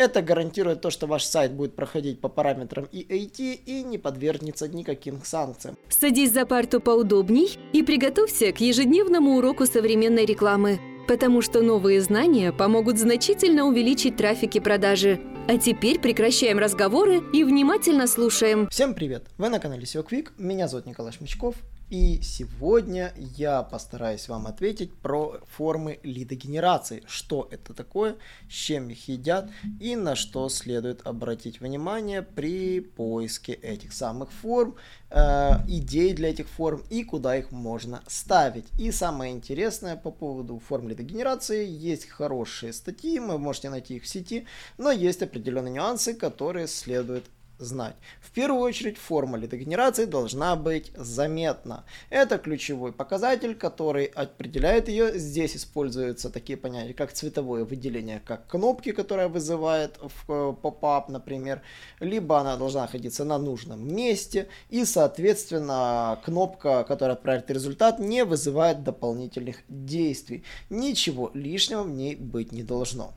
Это гарантирует то, что ваш сайт будет проходить по параметрам EAT и не подвергнется никаким санкциям. Садись за парту поудобней и приготовься к ежедневному уроку современной рекламы, потому что новые знания помогут значительно увеличить трафик и продажи. А теперь прекращаем разговоры и внимательно слушаем. Всем привет! Вы на канале SEO Quick, меня зовут Николай Шмичков, и сегодня я постараюсь вам ответить про формы лидогенерации. Что это такое, с чем их едят и на что следует обратить внимание при поиске этих самых форм, э, идей для этих форм и куда их можно ставить. И самое интересное по поводу форм лидогенерации, есть хорошие статьи, вы можете найти их в сети, но есть определенные нюансы, которые следует знать. В первую очередь форма лидогенерации должна быть заметна. Это ключевой показатель, который определяет ее. Здесь используются такие понятия, как цветовое выделение, как кнопки, которая вызывает в э, поп-ап, например, либо она должна находиться на нужном месте, и, соответственно, кнопка, которая отправит результат, не вызывает дополнительных действий. Ничего лишнего в ней быть не должно.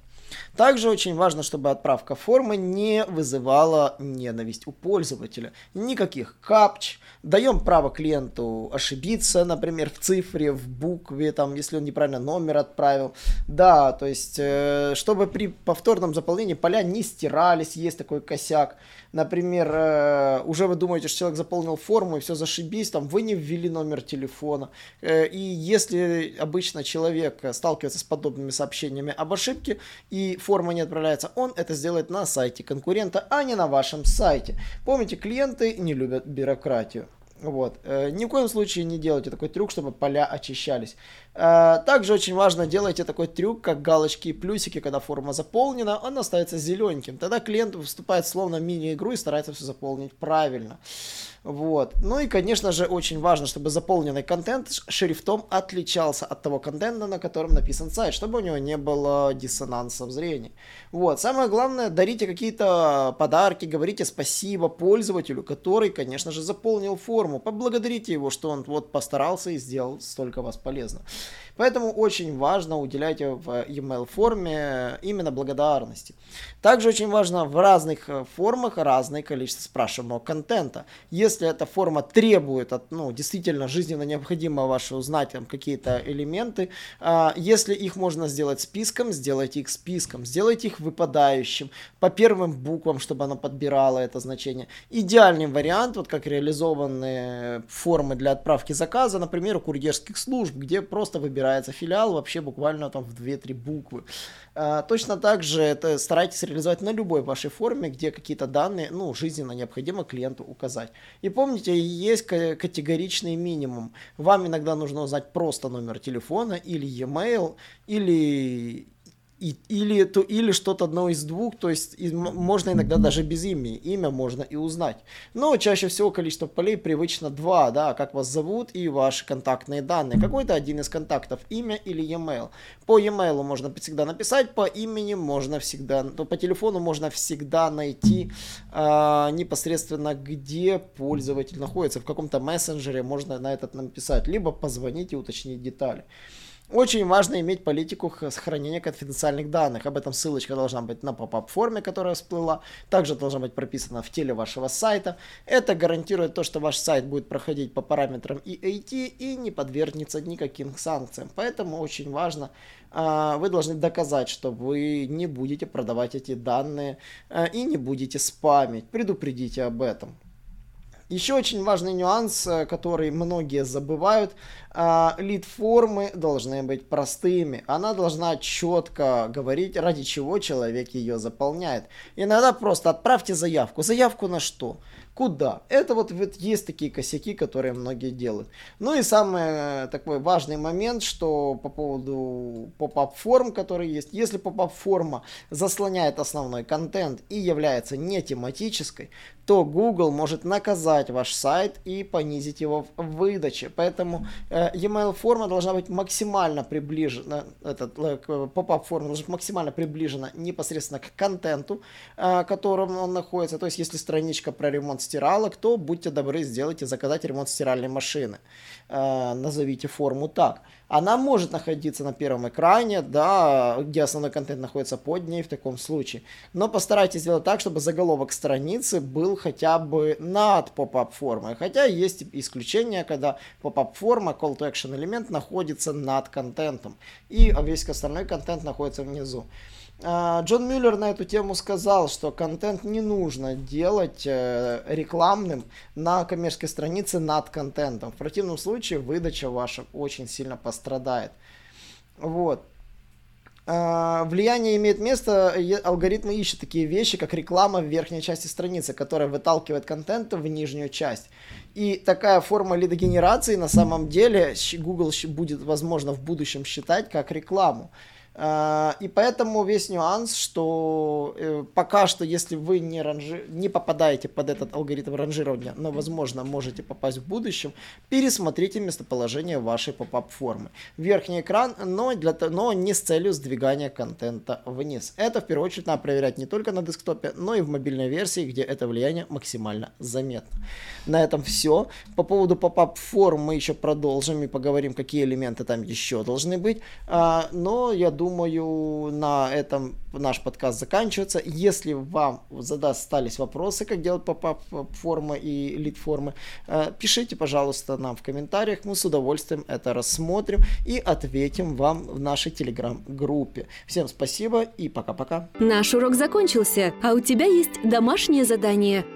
Также очень важно, чтобы отправка формы не вызывала ненависть у пользователя. Никаких капч. Даем право клиенту ошибиться, например, в цифре, в букве, там, если он неправильно номер отправил. Да, то есть, э, чтобы при повторном заполнении поля не стирались, есть такой косяк. Например, э, уже вы думаете, что человек заполнил форму и все зашибись, там, вы не ввели номер телефона. Э, и если обычно человек сталкивается с подобными сообщениями об ошибке и форма не отправляется, он это сделает на сайте конкурента, а не на вашем сайте. Помните, клиенты не любят бюрократию. Вот. Э, ни в коем случае не делайте такой трюк, чтобы поля очищались. Э, также очень важно делайте такой трюк, как галочки и плюсики, когда форма заполнена, она становится зелененьким. Тогда клиент выступает словно мини-игру и старается все заполнить правильно. Вот. Ну и, конечно же, очень важно, чтобы заполненный контент шрифтом отличался от того контента, на котором написан сайт, чтобы у него не было диссонанса в зрении. Вот. Самое главное, дарите какие-то подарки, говорите спасибо пользователю, который, конечно же, заполнил форму. Поблагодарите его, что он вот постарался и сделал столько вас полезно. Поэтому очень важно уделять в e-mail форме именно благодарности. Также очень важно в разных э, формах разное количество спрашиваемого контента. Если эта форма требует от, ну, действительно жизненно необходимо ваше узнать там какие-то элементы, а, если их можно сделать списком, сделайте их списком, сделайте их выпадающим по первым буквам, чтобы оно подбирало это значение. Идеальный вариант, вот как реализованные формы для отправки заказа, например, у курьерских служб, где просто выбираете собирается филиал вообще буквально там в 2-3 буквы. А, точно так же это старайтесь реализовать на любой вашей форме, где какие-то данные, ну, жизненно необходимо клиенту указать. И помните, есть категоричный минимум. Вам иногда нужно узнать просто номер телефона или e-mail, или и, или, то, или что-то одно из двух, то есть и, можно иногда даже без имени, имя можно и узнать. Но чаще всего количество полей привычно два, да, как вас зовут и ваши контактные данные. Какой-то один из контактов, имя или e-mail. По e-mail можно всегда написать, по имени можно всегда, то по телефону можно всегда найти э, непосредственно, где пользователь находится, в каком-то мессенджере можно на этот написать, либо позвонить и уточнить детали. Очень важно иметь политику сохранения конфиденциальных данных. Об этом ссылочка должна быть на поп-ап форме, которая всплыла. Также должна быть прописана в теле вашего сайта. Это гарантирует то, что ваш сайт будет проходить по параметрам EAT и не подвергнется никаким санкциям. Поэтому очень важно, а, вы должны доказать, что вы не будете продавать эти данные а, и не будете спамить. Предупредите об этом. Еще очень важный нюанс, э, который многие забывают, а, лид-формы должны быть простыми. Она должна четко говорить, ради чего человек ее заполняет. Иногда просто отправьте заявку. Заявку на что? Куда? Это вот, вот есть такие косяки, которые многие делают. Ну и самый э, такой важный момент, что по поводу pop-up форм, которые есть. Если pop-up форма заслоняет основной контент и является не тематической, то Google может наказать ваш сайт и понизить его в выдаче. Поэтому э, e-mail форма должна быть максимально приближена, этот pop-up форма должна быть максимально приближена непосредственно к контенту, которым он находится. То есть, если страничка про ремонт стиралок, то будьте добры, сделайте заказать ремонт стиральной машины. Назовите форму так. Она может находиться на первом экране, да, где основной контент находится под ней в таком случае. Но постарайтесь сделать так, чтобы заголовок страницы был хотя бы над pop-up формой. Хотя есть исключения, когда pop-up форма, call to action элемент находится над контентом. И весь остальной контент находится внизу. А, Джон Мюллер на эту тему сказал, что контент не нужно делать э, рекламным на коммерческой странице над контентом. В противном случае выдача ваша очень сильно пострадает. Вот. А, влияние имеет место, алгоритмы ищут такие вещи, как реклама в верхней части страницы, которая выталкивает контент в нижнюю часть. И такая форма лидогенерации на самом деле Google будет, возможно, в будущем считать как рекламу. А, и поэтому весь нюанс, что э, пока что, если вы не, ранжи... не попадаете под этот алгоритм ранжирования, но, возможно, можете попасть в будущем, пересмотрите местоположение вашей pop-up формы. Верхний экран, но, для... но не с целью сдвигания контента вниз. Это, в первую очередь, надо проверять не только на десктопе, но и в мобильной версии, где это влияние максимально заметно. На этом все. По поводу pop-up форм мы еще продолжим и поговорим, какие элементы там еще должны быть. А, но я думаю, думаю, на этом наш подкаст заканчивается. Если вам задастались вопросы, как делать pop-up формы и лид формы, э, пишите, пожалуйста, нам в комментариях. Мы с удовольствием это рассмотрим и ответим вам в нашей телеграм-группе. Всем спасибо и пока-пока. Наш урок закончился, а у тебя есть домашнее задание –